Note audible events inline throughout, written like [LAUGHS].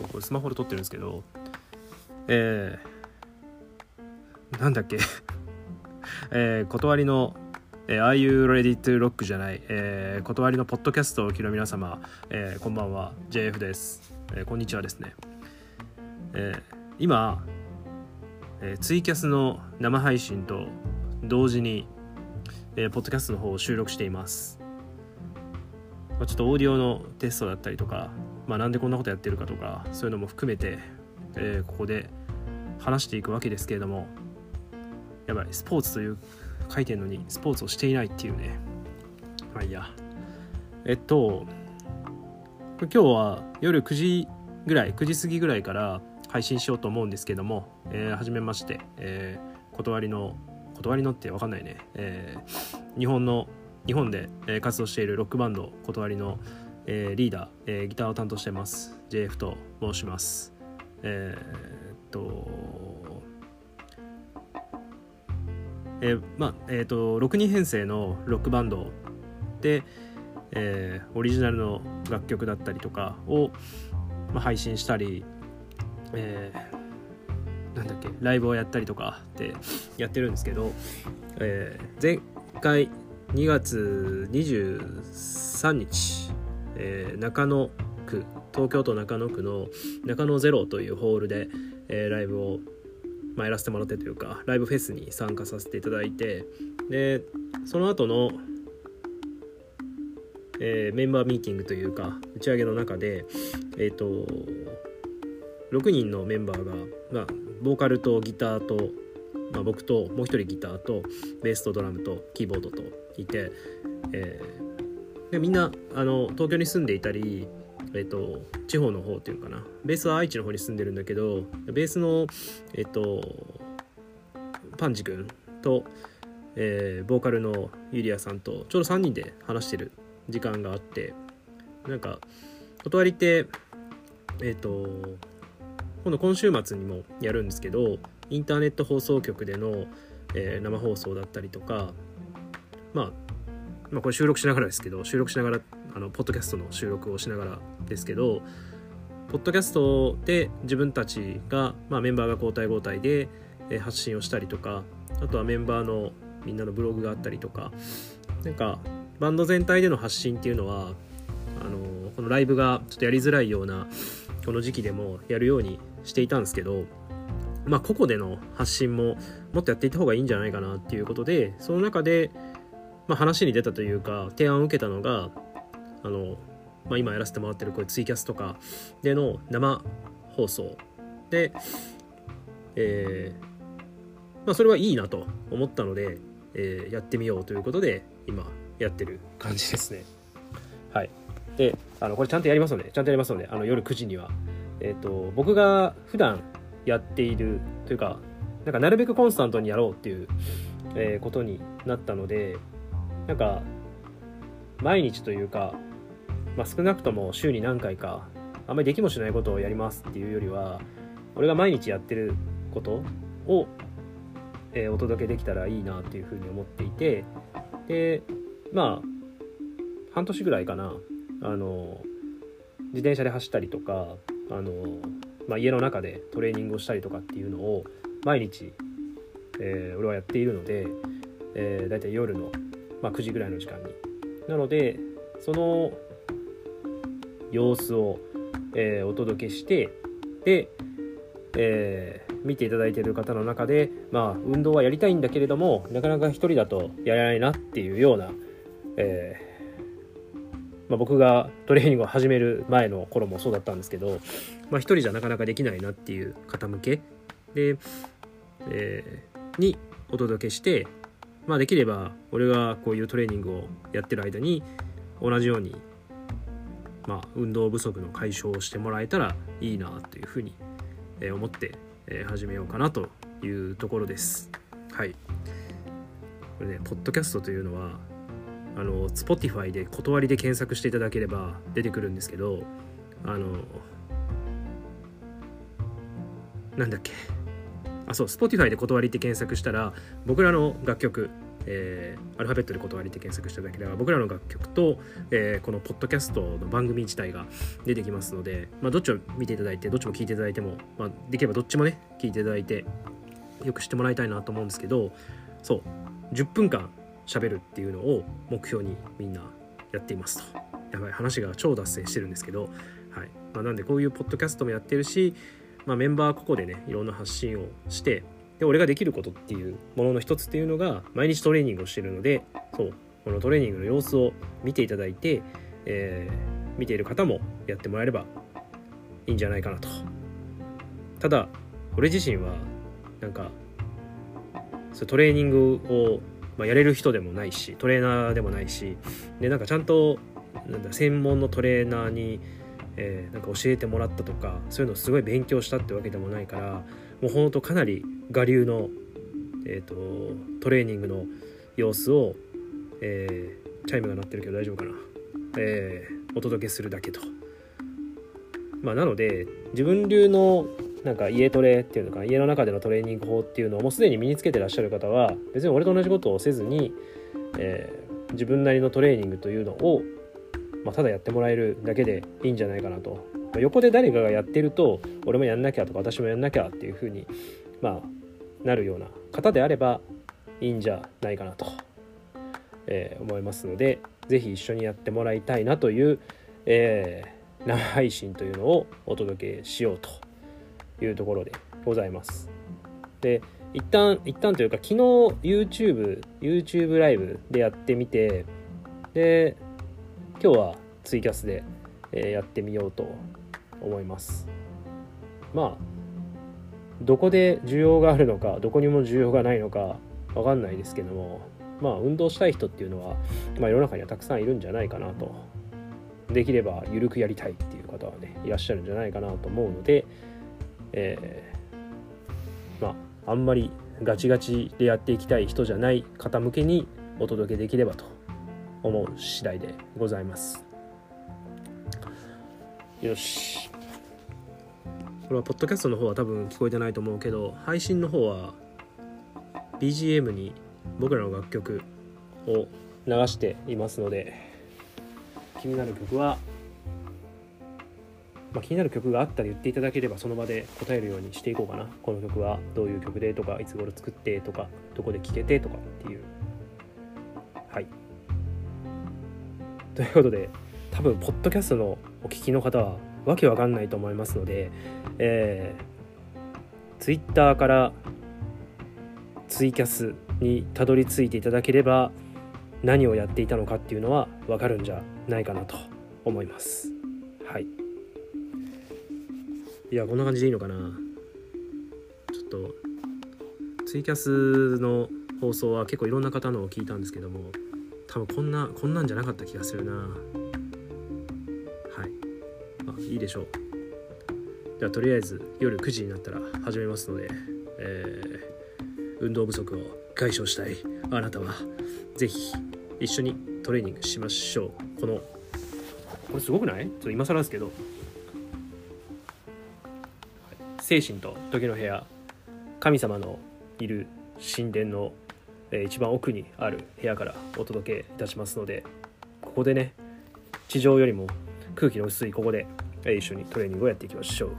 そうこれスマホで撮ってるんですけどえー、なんだっけ？[LAUGHS] えー、断りのえー、Are You Ready to Rock じゃない、えー、断りのポッドキャストを聞きの皆様、えー、こんばんは。JF です、えー、こんにちはですね、えー、今、えー、ツイキャスの生配信と同時に、えー、ポッドキャストの方を収録しています、ちょっとオーディオのテストだったりとか、まあ、なんでこんなことやってるかとかそういうのも含めて、えー、ここで話していくわけですけれどもやばいスポーツという書いてるのにスポーツをしていないっていうね。まあいいや。えっと今日は夜9時ぐらい9時過ぎぐらいから配信しようと思うんですけども、えー、初めまして、えー、断りの断りのって分かんないね、えー、日本の日本で活動しているロックバンド断りの、えー、リーダー、えー、ギターを担当してます。JF と申します。えー、っとえー、まあえーと、6人編成のロックバンドで、えー、オリジナルの楽曲だったりとかを、まあ、配信したり、えー、なんだっけライブをやったりとかってやってるんですけど、えー、前回2月23日、えー、中野区東京都中野区の中野ゼロというホールで、えー、ライブをまあ、やらせてもらってというかライブフェスに参加させていただいてでその後の、えー、メンバーミーティングというか打ち上げの中でえっ、ー、と6人のメンバーが、まあ、ボーカルとギターと、まあ、僕ともう一人ギターとベースとドラムとキーボードといて、えー、でみんなあの東京に住んでいたりえっと、地方の方っていうかな。ベースは愛知の方に住んでるんだけどベースのえっとパンジ君と、えー、ボーカルのユリアさんとちょうど3人で話してる時間があってなんか断りってえっと今度今週末にもやるんですけどインターネット放送局での、えー、生放送だったりとか、まあ、まあこれ収録しながらですけど収録しながらあのポッドキャストの収録をしながらですけどポッドキャストで自分たちが、まあ、メンバーが交代交代で発信をしたりとかあとはメンバーのみんなのブログがあったりとかなんかバンド全体での発信っていうのはあのこのライブがちょっとやりづらいようなこの時期でもやるようにしていたんですけどまあ個々での発信ももっとやっていった方がいいんじゃないかなっていうことでその中で、まあ、話に出たというか提案を受けたのがあの、まあ、今やらせてもらってるこういうツイキャスとかでの生放送で、えー、まあ、それはいいなと思ったので、えー、やってみようということで今やってる感じですね。はい。で、あのこれちゃんとやりますので、ちゃんとやりますので、あの夜9時には。えっ、ー、と、僕が普段やっているというか、なんかなるべくコンスタントにやろうっていう、えー、ことになったので、なんか、毎日というか、まあ、少なくとも週に何回かあんまりできもしないことをやりますっていうよりは俺が毎日やってることを、えー、お届けできたらいいなっていうふうに思っていてでまあ半年ぐらいかなあの自転車で走ったりとかあの、まあ、家の中でトレーニングをしたりとかっていうのを毎日、えー、俺はやっているので、えー、だいたい夜の、まあ、9時ぐらいの時間に。なのでその様子を、えー、お届けしてで、えー、見ていただいている方の中でまあ運動はやりたいんだけれどもなかなか一人だとやれないなっていうような、えー、まあ、僕がトレーニングを始める前の頃もそうだったんですけど、まあ、一人じゃなかなかできないなっていう方向けで、え、にお届けしてまあできれば俺がこういうトレーニングをやってる間に同じようにまあ、運動不足の解消をしてもらえたらいいなというふうに思って始めようかなというところです。はい。これね、ポッドキャストというのは、あの、Spotify で断りで検索していただければ出てくるんですけど、あの、なんだっけ。あ、そう、Spotify で断りって検索したら、僕らの楽曲、えー、アルファベットで断りって検索しただければ僕らの楽曲と、えー、このポッドキャストの番組自体が出てきますので、まあ、どっちを見ていただいてどっちも聞いていただいても、まあ、できればどっちもね聞いていただいてよく知ってもらいたいなと思うんですけどそう10分間喋るっていうのを目標にみんなやっていますと。やばい話が超脱線してるんですけど、はい。まあ、なんでこういうポッドキャストもやってるし、まあ、メンバーここでねいろんな発信をしてで俺ができることっていうものの一つっていうのが毎日トレーニングをしてるのでそうこのトレーニングの様子を見ていただいて、えー、見ている方もやってもらえればいいんじゃないかなと。ただ俺自身はなんかそうトレーニングを、まあ、やれる人でもないしトレーナーでもないしでなんかちゃんとなんだ専門のトレーナーに、えー、なんか教えてもらったとかそういうのをすごい勉強したってわけでもないからもうほんとかなり我流の、えーと、トレーニングの様子を、えー、チャイムが鳴ってるけど大丈夫かな、えー、お届けするだけと。まあ、なので自分流のなんか家トレっていうのか家の中でのトレーニング法っていうのをもうすでに身につけてらっしゃる方は別に俺と同じことをせずに、えー、自分なりのトレーニングというのを、まあ、ただやってもらえるだけでいいんじゃないかなと、まあ、横で誰かがやってると俺もやんなきゃとか私もやんなきゃっていうふうにまあなるような方であればいいんじゃないかなと、えー、思いますので是非一緒にやってもらいたいなという、えー、生配信というのをお届けしようというところでございます。で一旦一旦というか昨日 YouTube YouTube ライブでやってみてで今日はツイキャスで、えやってみようと思います。まあどこで需要があるのかどこにも需要がないのか分かんないですけどもまあ運動したい人っていうのは、まあ、世の中にはたくさんいるんじゃないかなと。できれば緩くやりたいっていう方はねいらっしゃるんじゃないかなと思うのでえー、まああんまりガチガチでやっていきたい人じゃない方向けにお届けできればと思う次第でございます。よし。これはポッドキャストの方は多分聞こえてないと思うけど配信の方は BGM に僕らの楽曲を流していますので気になる曲はまあ、気になる曲があったら言っていただければその場で答えるようにしていこうかな。この曲はどういう曲でとかいつ頃作ってとかどこで聴けてとかっていうということで多分ポッドキャストのお聞きの方はわけわかんないと思いますのでえー、Twitter からツイキャスにたどり着いていただければ何をやっていたのかっていうのはわかるんじゃないかなと思います。はい。いやこんな感じでいいのかな。ちょっとツイキャスの放送は結構いろんな方のを聞いたんですけども多分こんなこんなんじゃなかった気がするな。はい。あいいでしょう。ではとりあえず夜9時になったら始めますので、えー、運動不足を解消したい。あなたは是非一緒にトレーニングしましょう。このこれすごくない？ちょっと今更ですけど。精神と時の部屋神様のいる神殿の、一番奥にある部屋からお届けいたしますのでここでね地上よりも空気の薄いここで、えー、一緒にトレーニングをやっていきましょう、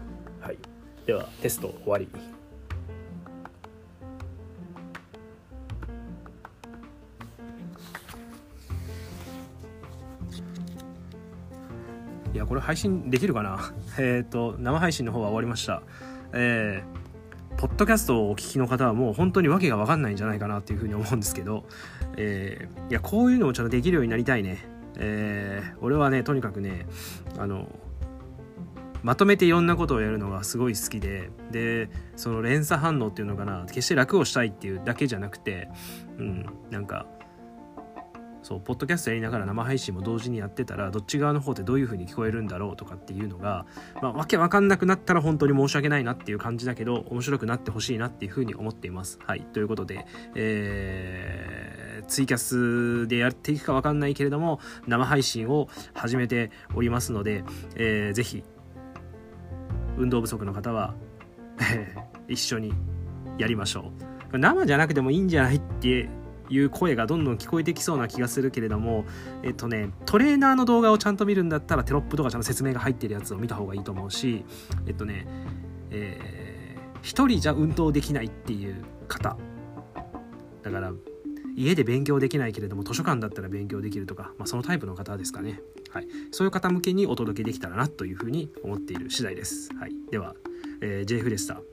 はい、ではテスト終わり。いやこれ配信できるかな？[LAUGHS] えっ、と生配信の方は終わりました。えー、ポッドキャストをお聞きの方はもう本当に訳が分かんないんじゃないかなっていうふうに思うんですけど、えー、いやこういうのもちゃんとできるようになりたいね。えー、俺はねとにかくねあのまとめていろんなことをやるのがすごい好きででその連鎖反応っていうのかな決して楽をしたいっていうだけじゃなくて、うん、なんかそうポッドキャストやりながら生配信も同時にやってたらどっち側の方でどういう風に聞こえるんだろうとかっていうのが、まあ、わけわかんなくなったら本当に申し訳ないなっていう感じだけど面白くなってほしいなっていう風に思っています。はいということで、えー、ツイキャスでやっていくかわかんないけれども生配信を始めておりますので、えー、ぜひ運動不足の方は [LAUGHS] 一緒にやりましょう。生じゃなくてもいいんじゃないっていう声がどんどん聞こえてきそうな気がするけれどもえっとねトレーナーの動画をちゃんと見るんだったらテロップとかちゃんと説明が入ってるやつを見た方がいいと思うしえっとねえー、一人じゃ運動できないっていう方。だから家で勉強できないけれども図書館だったら勉強できるとか、まあ、そのタイプの方ですかね、はい、そういう方向けにお届けできたらなというふうに思っている次第です、はい、では、えー、J フレスター。